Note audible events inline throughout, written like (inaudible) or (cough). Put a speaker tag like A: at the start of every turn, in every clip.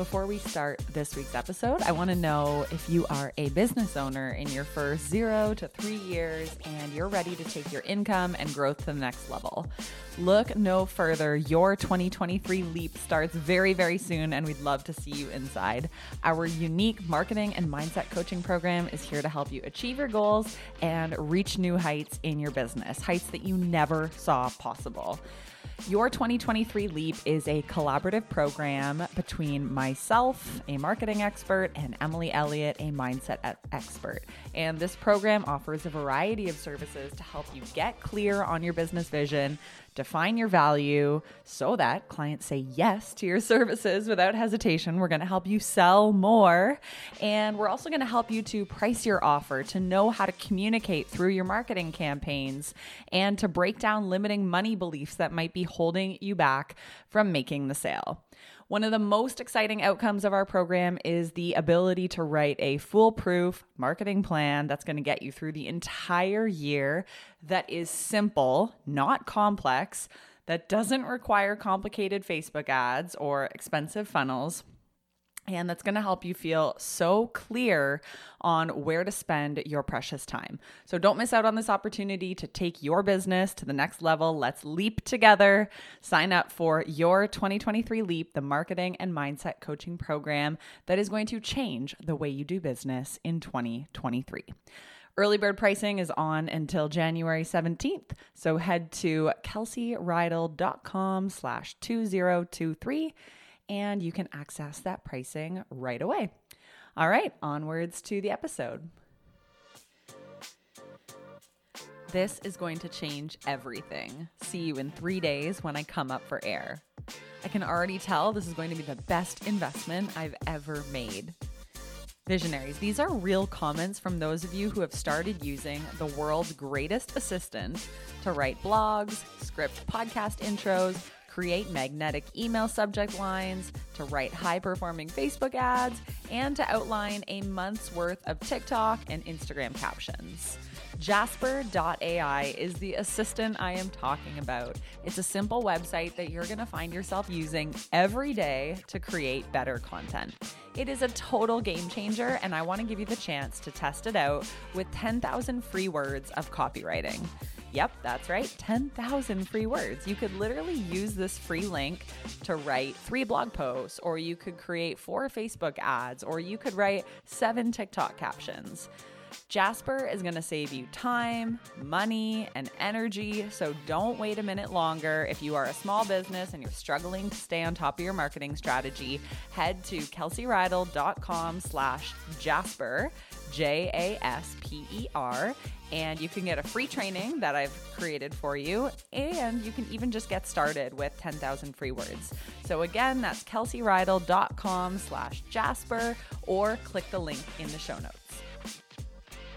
A: Before we start this week's episode, I want to know if you are a business owner in your first zero to three years and you're ready to take your income and growth to the next level. Look no further. Your 2023 leap starts very, very soon, and we'd love to see you inside. Our unique marketing and mindset coaching program is here to help you achieve your goals and reach new heights in your business, heights that you never saw possible. Your 2023 Leap is a collaborative program between myself, a marketing expert, and Emily Elliott, a mindset expert. And this program offers a variety of services to help you get clear on your business vision, define your value so that clients say yes to your services without hesitation. We're going to help you sell more. And we're also going to help you to price your offer, to know how to communicate through your marketing campaigns, and to break down limiting money beliefs that might be holding you back from making the sale. One of the most exciting outcomes of our program is the ability to write a foolproof marketing plan that's going to get you through the entire year that is simple, not complex, that doesn't require complicated Facebook ads or expensive funnels and that's going to help you feel so clear on where to spend your precious time. So don't miss out on this opportunity to take your business to the next level. Let's leap together. Sign up for your 2023 Leap, the marketing and mindset coaching program that is going to change the way you do business in 2023. Early bird pricing is on until January 17th. So head to kelseyreidl.com slash 2023 and you can access that pricing right away. All right, onwards to the episode. This is going to change everything. See you in three days when I come up for air. I can already tell this is going to be the best investment I've ever made. Visionaries, these are real comments from those of you who have started using the world's greatest assistant to write blogs, script podcast intros, create magnetic email subject lines, to write high performing Facebook ads, and to outline a month's worth of TikTok and Instagram captions. Jasper.ai is the assistant I am talking about. It's a simple website that you're going to find yourself using every day to create better content. It is a total game changer, and I want to give you the chance to test it out with 10,000 free words of copywriting. Yep, that's right. 10,000 free words. You could literally use this free link to write three blog posts, or you could create four Facebook ads, or you could write seven TikTok captions. Jasper is going to save you time, money, and energy. So don't wait a minute longer. If you are a small business and you're struggling to stay on top of your marketing strategy, head to kelseyreidl.com slash Jasper, J A S P E R, and you can get a free training that I've created for you, and you can even just get started with 10,000 free words. So again, that's kelseyreidl.com slash Jasper, or click the link in the show notes.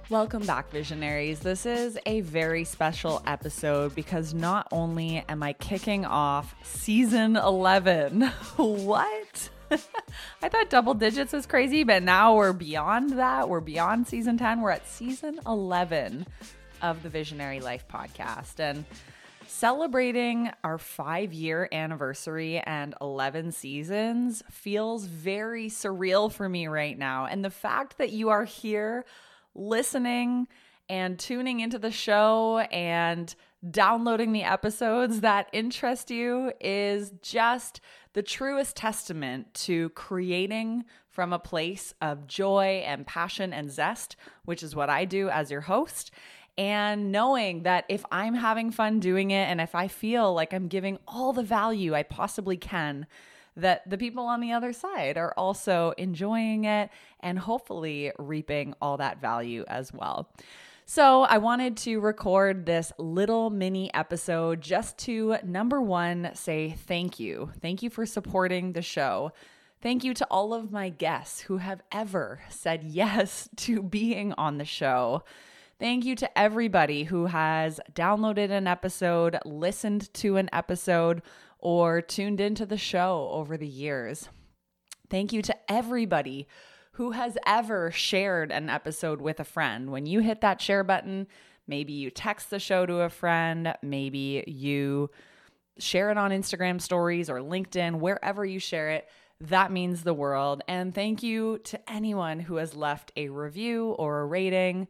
A: Welcome back, visionaries. This is a very special episode because not only am I kicking off season 11, (laughs) what? (laughs) I thought double digits was crazy, but now we're beyond that. We're beyond season 10. We're at season 11 of the Visionary Life podcast. And celebrating our five year anniversary and 11 seasons feels very surreal for me right now. And the fact that you are here listening and tuning into the show and downloading the episodes that interest you is just the truest testament to creating from a place of joy and passion and zest, which is what I do as your host. And knowing that if I'm having fun doing it and if I feel like I'm giving all the value I possibly can, that the people on the other side are also enjoying it and hopefully reaping all that value as well. So, I wanted to record this little mini episode just to number one, say thank you. Thank you for supporting the show. Thank you to all of my guests who have ever said (laughs) yes to being on the show. Thank you to everybody who has downloaded an episode, listened to an episode, or tuned into the show over the years. Thank you to everybody who has ever shared an episode with a friend. When you hit that share button, maybe you text the show to a friend, maybe you share it on Instagram stories or LinkedIn, wherever you share it. That means the world. And thank you to anyone who has left a review or a rating.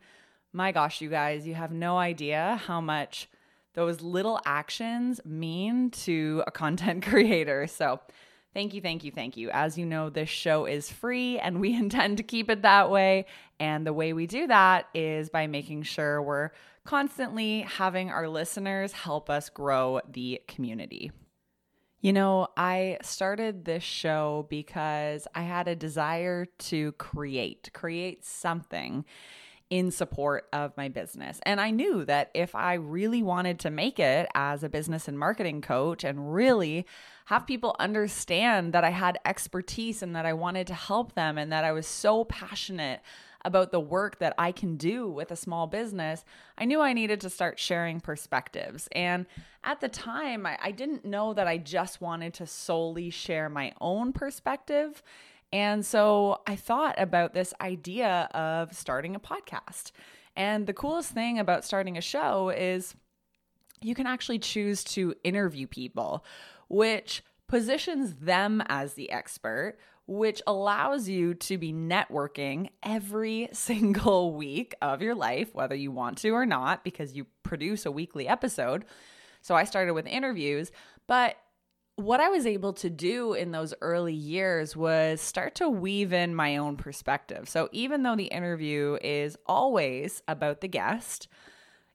A: My gosh, you guys, you have no idea how much those little actions mean to a content (laughs) creator. So, Thank you, thank you, thank you. As you know, this show is free and we (laughs) intend to keep it that way. And the way we do that is by making sure we're constantly having our listeners help us grow the community. You know, I started this show because I had a desire to create, create something in support of my business. And I knew that if I really wanted to make it as a business and marketing coach and really have people understand that I had expertise and that I wanted to help them and that I was so passionate about the work that I can do with a small business, I knew I needed to start sharing perspectives. And at the time, I, I didn't know that I just wanted to solely share my own perspective. And so I thought about this idea of starting a podcast. And the coolest thing about starting a show is you can actually choose to interview people, which positions them as the expert, which allows you to be networking every (laughs) single week of your life, whether you want to or not, because you produce a weekly episode. So I started with interviews, but what I was able to do in those early years was start to weave in my own perspective. So even though the interview is always about the guest,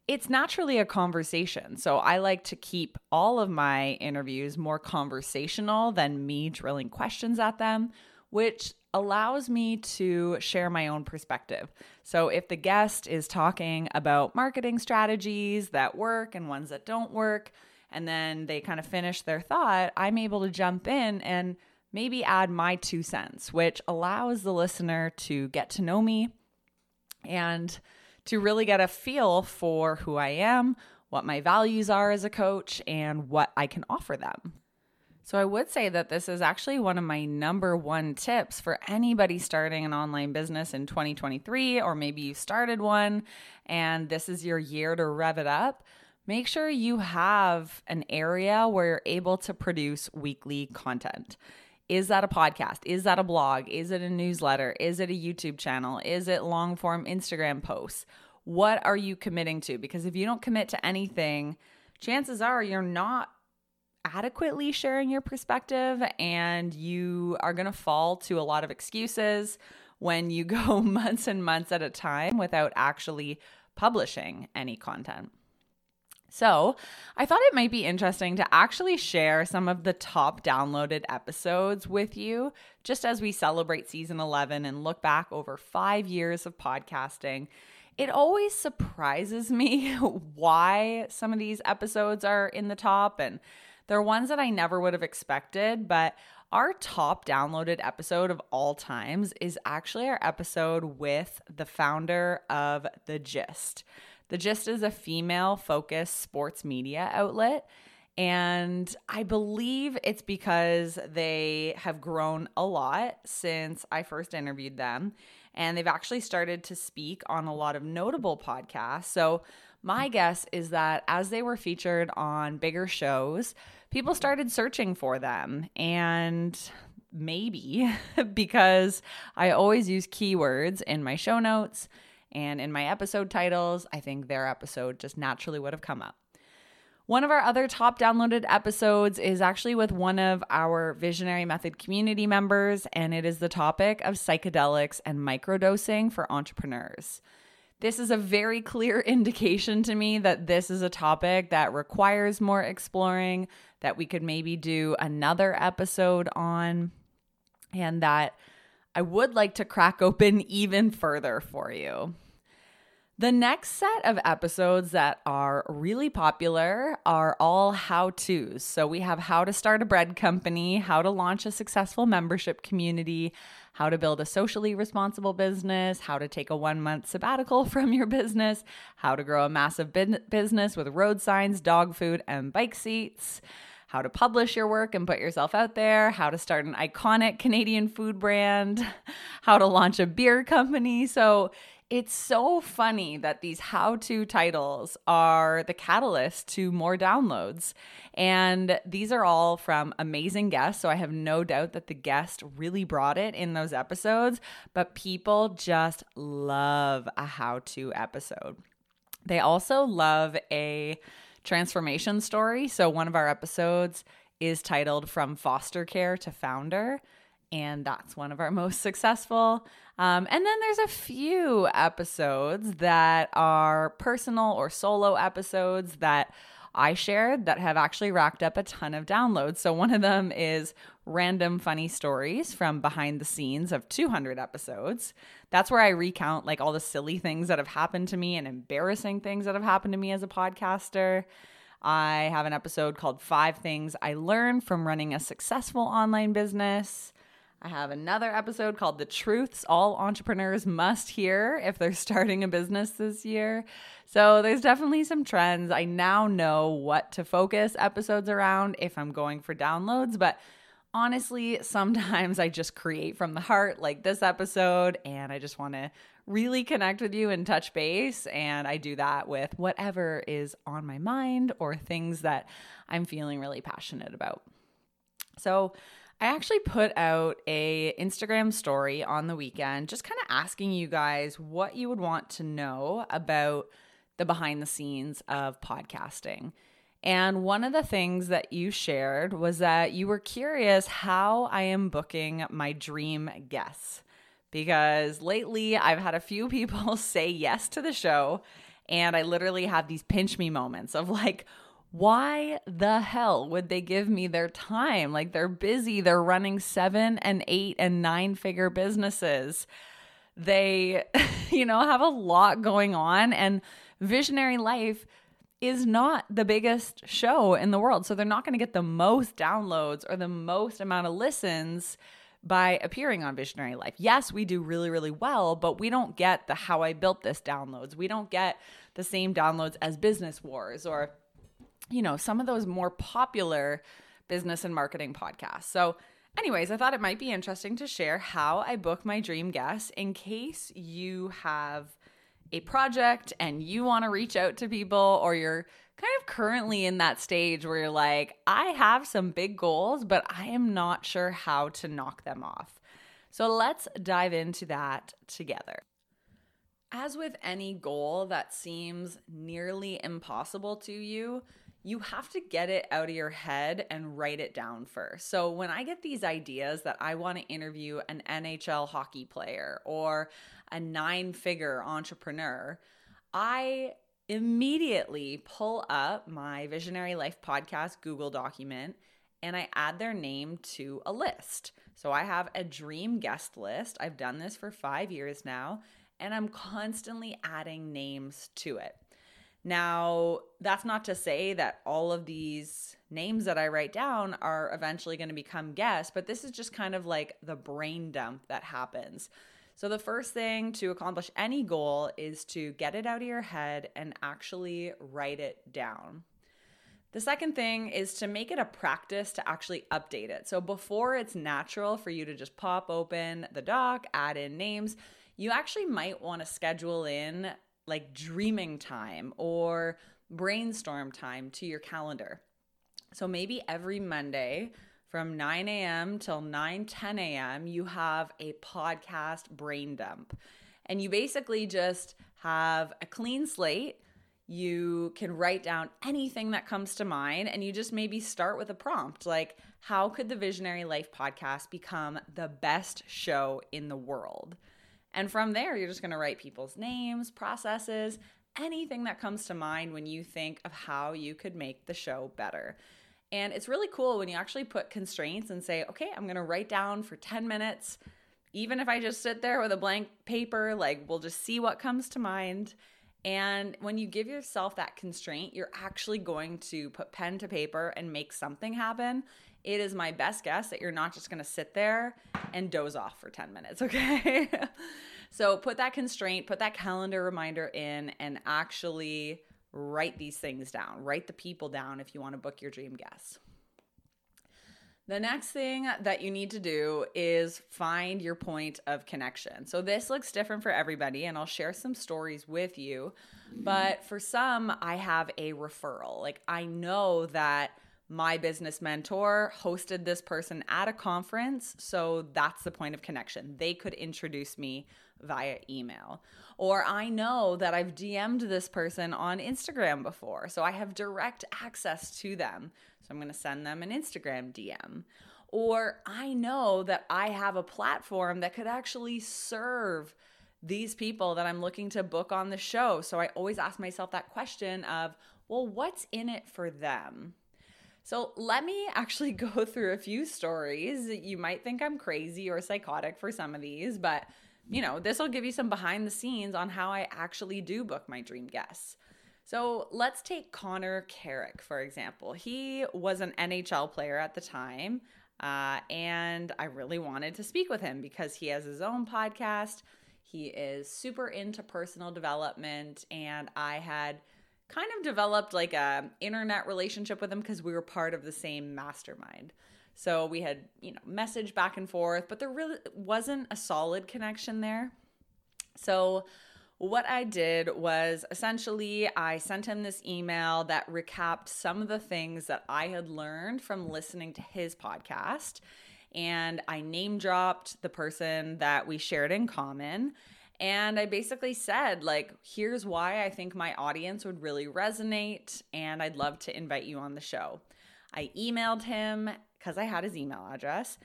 A: it's naturally a conversation. So I like to keep all of my interviews more conversational than me drilling questions at them, which allows me to share my own perspective. So if the guest is talking about marketing strategies that work and ones that don't work, and then they kind of finish their thought, I'm able to jump in and maybe add my two cents, which allows the listener to get to know me and to really get a feel for who I am, what my values are as a coach, and what I can offer them. So, I would say that this is actually one of my number one tips for anybody starting an online business in 2023, or maybe you started one and this is your year to rev it up make sure you have an area where you're able to produce weekly content. Is that a podcast? Is that a blog? Is it a newsletter? Is it a YouTube channel? Is it long form Instagram posts? What are you committing to? Because if you don't commit to anything, chances are you're not adequately sharing your perspective and you are going to fall to a lot of excuses when you (laughs) go months and months at a time without actually publishing any content. So, I thought it might be interesting to actually share some of the top downloaded episodes with you just as we celebrate season 11 and look back over five years of podcasting. It always surprises me (laughs) why some of these episodes are in the top, and they're ones that I never would have expected. But our top downloaded episode of all times is actually our episode with the founder of The Gist. The Gist is a female focused sports media outlet. And I believe it's because they have grown a lot since I first interviewed them. And they've actually started to speak on a lot of notable podcasts. So, my guess is that as they were featured on bigger shows, people started searching for them. And maybe (laughs) because I always use keywords in my show notes and in my episode titles, I think their episode just naturally would have come up. One of our other top downloaded episodes is actually with one of our Visionary Method community members, and it is the topic of psychedelics and microdosing for entrepreneurs. This is a very (laughs) clear indication to me that this is a topic that requires more exploring, that we could maybe do another episode on, and that I would like to crack open even further for you. The next set of episodes that are really popular are all how to's. So we have how to start a bread company, how to launch a successful membership community, how to build a socially responsible business, how to take a one month sabbatical (laughs) from your business, how to grow a massive business with road signs, dog food, and bike seats how to publish your work and put yourself out there, how to start an iconic Canadian food brand, (laughs) how to launch a beer company. So, It's so funny that these how to titles are the catalyst to more downloads. And these are all from amazing guests. So I have no doubt that the guest really brought it in those episodes, but people just love a how to episode. They also love a transformation story. So one of our episodes is titled From Foster Care to Founder and that's one of our (laughs) most successful. Um, and then there's a few episodes that are personal or solo episodes that I shared that have actually racked up a ton of downloads. So one of them is random funny stories from behind the scenes of 200 episodes. That's where I recount like all the silly things that have happened to me and embarrassing things that have happened to me as a podcaster. I have an episode called Five Things I Learned from Running a Successful Online Business. I have another episode called The Truths All Entrepreneurs Must Hear if they're starting a business this year. So there's definitely some trends. I now know what to focus episodes around if I'm going for downloads, but honestly, sometimes I just create from the heart, like this episode, and I just want to really connect with you and touch base. And I do that with whatever is on my mind or things that I'm feeling really passionate about. So, I actually put out a Instagram story on the weekend just kind of asking you guys what you would want to know about the behind the scenes of podcasting. And one of the things that you shared was that you were curious how I am booking my dream guests. Because lately I've had a few people (laughs) say yes to the show, and I literally have these pinch me moments of like, why the hell would they give me their time? Like they're busy, they're running seven and eight and nine figure businesses. They, (laughs) you know, have a lot going on, and Visionary Life is not the biggest show in the world. So they're not going to get the most downloads or the most amount of listens by appearing on Visionary Life. Yes, we do really, really well, but we don't get the how I built this downloads. We don't get the same downloads as Business Wars or you know, some of those more popular business and marketing podcasts. So, anyways, I thought it might be interesting to share how I book my dream guests in case you have a project and you want to reach out to people or you're kind of currently in that stage where you're like, I have some big goals, but I am not sure how to knock them off. So let's dive into that together. As with any goal that seems nearly impossible to you, you have to get it out of your head and write it down first. So when I get these ideas that I want to interview an NHL hockey player or a nine figure entrepreneur, I immediately pull up my Visionary Life podcast Google document and I add their name to a list. So I have a dream guest list. I've done this for five years now, and I'm constantly adding names to it. Now, that's not to say that all of these names that I write down are eventually going to become guests, but this is just kind of like the brain dump that happens. So, the first thing to accomplish any goal is to get it out of your head and actually write it down. The second thing is to make it a practice to actually update it. So, before it's natural for you to just pop open the doc, add in names, you actually might want to schedule in like dreaming time or brainstorm time to your calendar. So maybe every Monday from 9 a.m. till 9, 10 a.m., you have a podcast brain dump. And you basically just have a clean slate. You can write down anything that comes to mind, and you just maybe start with a prompt like, How could the Visionary Life podcast become the best show in the world? And from there, you're just going to write people's names, processes, anything that comes to mind when you think of how you could make the show better. And it's really cool when you actually put constraints and say, okay, I'm going to write down for 10 minutes. Even if I just sit there with a blank paper, like we'll just see what comes to mind. And when you give yourself that constraint, you're actually going to put pen to paper and make something happen it is my best guess that you're not just going to sit there and doze off for 10 minutes, (laughs) okay? so put that constraint, put that calendar reminder in, and actually write these things down. Write the people down if you want to book your dream guests. The next thing that you need to do is find your point of connection. So, this looks different for everybody, and I'll share some stories with you. But for some, I have a referral. Like, I know that my business mentor hosted this person at a conference. So, that's the point of connection. They could introduce me via email. Or I know that I've DM'd this person on Instagram before. So, I have direct access to them. So I'm going to send them an Instagram DM. Or I know that I have a platform that could actually serve these people that I'm looking to book on the show. So I always ask myself that question of, well, what's in it for them? So let me actually (laughs) go through a few stories. You might think I'm crazy or psychotic for some of these, but you know, this will give you some behind the scenes on how I actually do book my dream guests. So let's take Connor Carrick, for example. He was an NHL player at the time, uh, and I really wanted to speak with him because he has his own podcast. He is super into personal development, and I had kind of developed like a internet relationship with him because we were part of the same mastermind. So we had, you know, message back and forth, but there really wasn't a solid connection there. So what I did was essentially I sent him this email that recapped some of the things that I had learned from listening to his podcast. And I name dropped the person that we shared in common. And I basically said, like, here's why I think my audience would really resonate, and I'd love to invite you on the show. I emailed him because I had his email address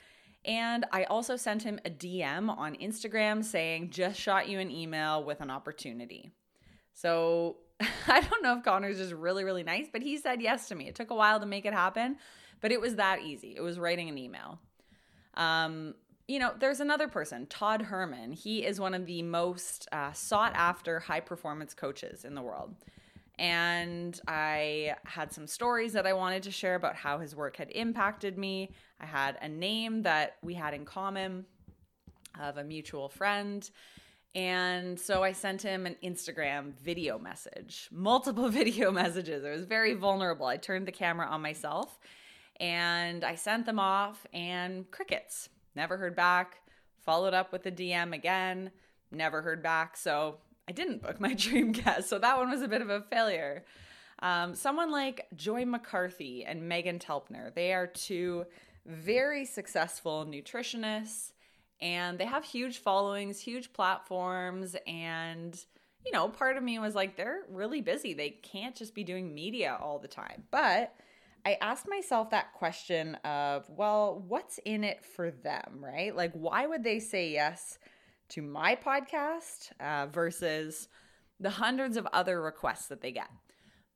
A: and I also sent him a DM on Instagram saying, just shot you an email with an opportunity. So (laughs) I don't know if Connor's just really, really nice, but he said yes to me. It took a while to make it happen, but it was that easy. It was writing an email. Um, you know, there's another person, Todd Herman. He is one of the most uh, sought after high performance coaches in the world. And I had some stories that I wanted to share about how his work had impacted me. I had a name that we had in common of a mutual friend. And so I sent him an Instagram video message, multiple (laughs) video messages. It was very vulnerable. I turned the camera on myself and I sent them off, and crickets. Never heard back. Followed up with a DM again, never heard back. So I didn't book my (laughs) dream guest. So that one was a bit of a failure. Um, someone like Joy McCarthy and Meghan Telpner, they are two very successful nutritionists and they have huge followings, huge platforms. And, you know, part of me was like, they're really busy. They can't just be doing media all the time. But I asked myself that question of, well, what's in it for them, right? Like, why would they say yes to my podcast uh, versus the hundreds of other requests that they get.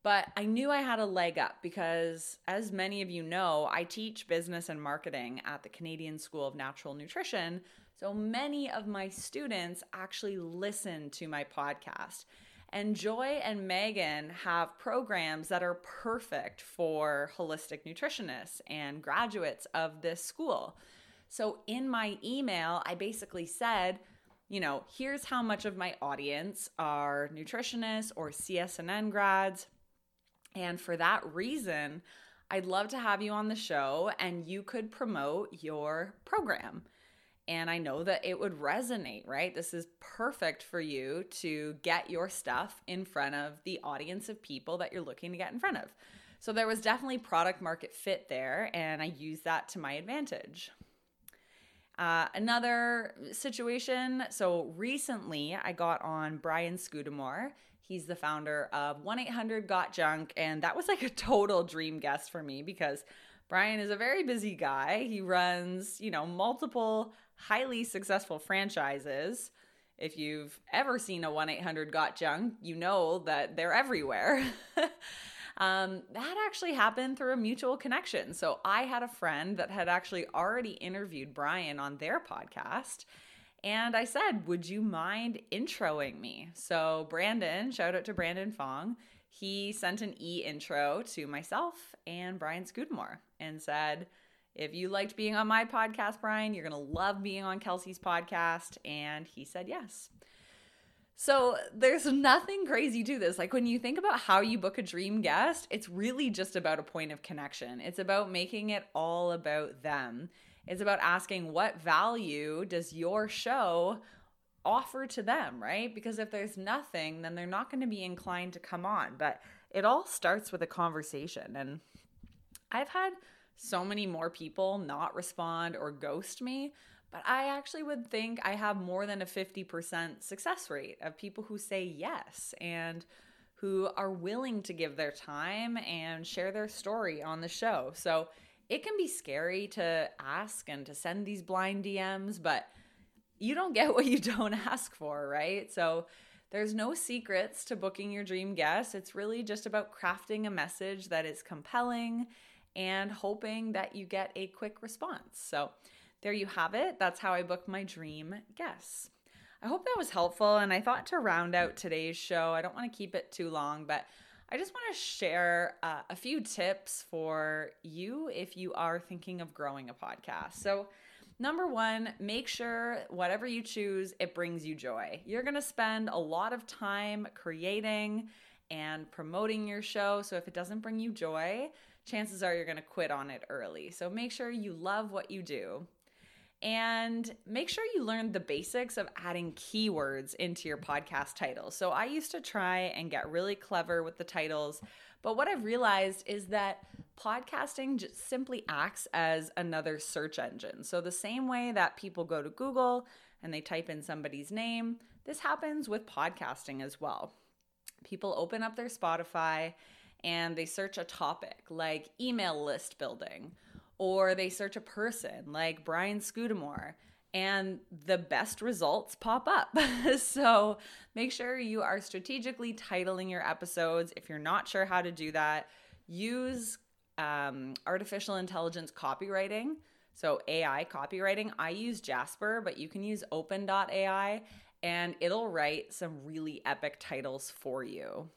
A: But I knew I had a leg up because, as many of you know, I teach business and marketing at the Canadian School of Natural Nutrition. So many of my students actually listen to my podcast. And Joy and Megan have programs that are perfect for holistic nutritionists and graduates of this school. So in my email, I basically said, you know, here's how much of my audience are nutritionists or CSNN grads. And for that reason, I'd love to have you on the show and you could promote your program. And I know that it would resonate, right? This is perfect for you to get your stuff in front of the audience of people that you're looking to get in front of. So there was definitely product market fit there, and I used that to my advantage. Uh, another situation. So recently, I got on Brian Scudamore. He's the founder of 1 800 Got Junk. And that was like a total dream guest for me because Brian is a very busy guy. He runs, you know, multiple highly successful franchises. If you've ever seen a 1 800 Got Junk, you know that they're everywhere. (laughs) Um, that actually happened through a mutual connection. So I had a friend that had actually already interviewed Brian on their podcast. And I said, Would you mind introing me? So, Brandon, shout out to Brandon Fong, he sent an e intro to myself and Brian Scudamore and said, If you liked being on my podcast, Brian, you're going to love being on Kelsey's podcast. And he said yes. So there's nothing crazy to this. Like when you think about how you book a dream guest, it's really just about a point of connection. It's about making it all about them. It's about asking what value does your show offer to them, right? Because if there's nothing, then they're not going to be inclined to come on. But it all starts with a conversation. And I've had so many more people not respond or ghost me but I actually would think I have more than a 50% success rate of people who say yes and who are willing to give their time and share their story on the show. So it can be scary to ask and to send these blind DMs, but you don't get (laughs) what you don't ask for, right? So there's no secrets to booking your dream guest. It's really just about crafting a message that is compelling and hoping that you get a quick response. So there you have it. That's how I book my dream guests. I hope that was helpful. And I thought to round out today's show, I don't want to keep it too long, but I just want to share uh, a few tips for you if you are thinking of growing a podcast. So, number one, make sure whatever you choose, it brings you joy. You're going to spend a lot of time creating and promoting your show. So, if it doesn't bring you joy, chances are you're going to quit on it early. So, make sure you love what you do. And make sure you learn the basics of adding keywords into your podcast titles. So I used to try and get really clever with the titles, but what I've realized is that podcasting just simply acts as another search engine. So the same way that people go to Google and they type in somebody's name, this happens with podcasting as well. People open up their Spotify and they search a topic like email list building or they search a person like Brian Scudamore and the best results pop up. (laughs) so make sure you are strategically titling your episodes. If you're not sure how to do that, use um, artificial intelligence copywriting. So AI copywriting. I use Jasper, but you can use open.ai and it'll write some really epic titles for you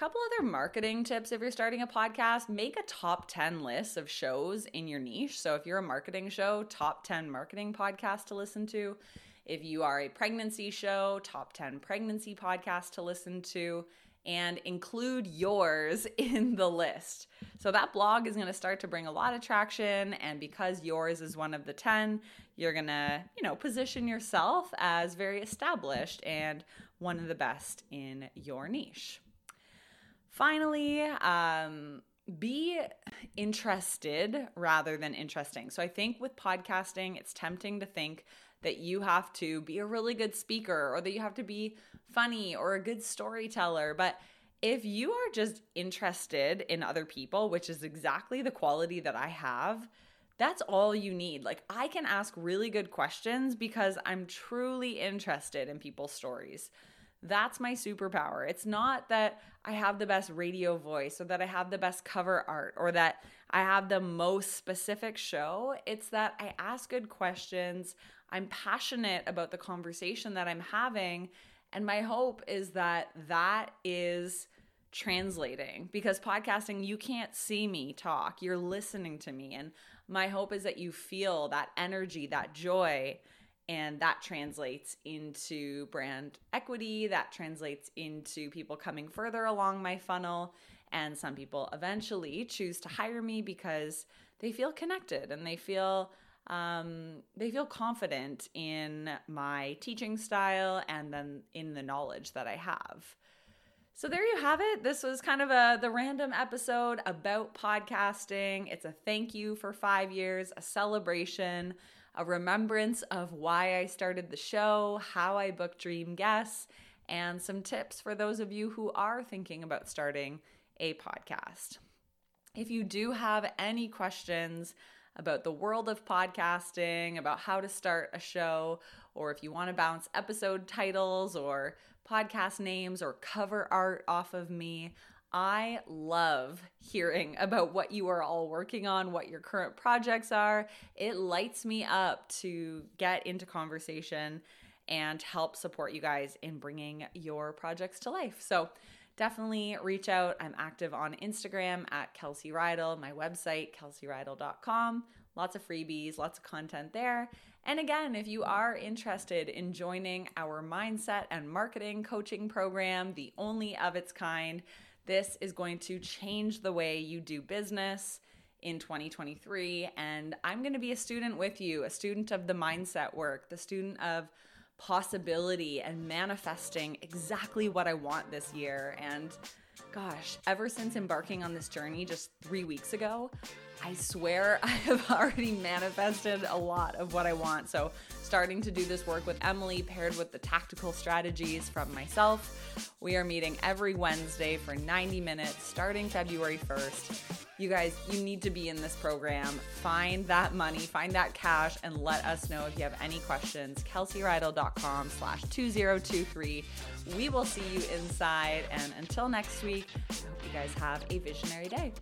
A: couple other marketing tips if you're starting a podcast. Make a top 10 list of shows in your niche. So if you're a marketing show top 10 marketing podcasts to listen to. If you are a pregnancy show top 10 pregnancy podcasts to listen to and include yours (laughs) in the list. So that blog is going to start to bring a lot of traction and because yours is one of the 10 you're going to you know position yourself as very established and one of the best in your niche Finally, um, be interested rather than interesting. So I think with podcasting, it's tempting to think that you have to be a really good speaker or that you have to be funny or a good storyteller. But if you are just interested in other people, which is exactly the quality that I have, that's all you need. Like, I can ask really good questions because I'm truly interested in people's stories. That's my superpower. It's not that I have the best radio voice or that I have the best cover art or that I have the most specific show. It's that I ask good questions. I'm passionate about the conversation that I'm having. And my hope is that that is translating because podcasting, you can't see me talk, you're listening to me. And my hope is that you feel that energy, that joy and that translates into brand equity, that translates into people coming further along my funnel. And some people eventually choose to hire me because they feel connected and they feel um, they feel confident in my teaching style and then in the knowledge that I have. So there you have it. This was kind of a the random episode about podcasting. It's a thank you for 5 years, a celebration a remembrance of why I started the show, how I book dream guests, and some tips for those of you who are thinking about starting a podcast. If you do have any questions about the world of podcasting, about how to start a show, or if you want to bounce episode titles or podcast names or cover art off of me, I love hearing about what you are all working on, what your current projects are. It lights me up to get into conversation and help support you guys in bringing your projects to life. So, definitely reach out. I'm active on Instagram at Kelsey Reidl, my website, kelseyreidl.com. Lots of freebies, lots of content there. And again, if you are interested in joining our mindset and marketing coaching program, the only of its kind, this is going to change the way you do business in 2023. And I'm going to be a student with you, a student of the mindset work, the student of possibility and manifesting exactly what I want this year. And gosh, ever since embarking on this journey just three weeks ago, I swear (laughs) I have already manifested a lot of what I want. So, starting to do this work with Emily, paired with the tactical strategies from myself, we are meeting every Wednesday for 90 minutes starting February 1st. You guys, you need to be in this program. Find that money, find that cash, and let us know if you have any questions. KelseyReidl.com slash 2023. We will see you inside. And until next week, I hope you guys have a visionary day.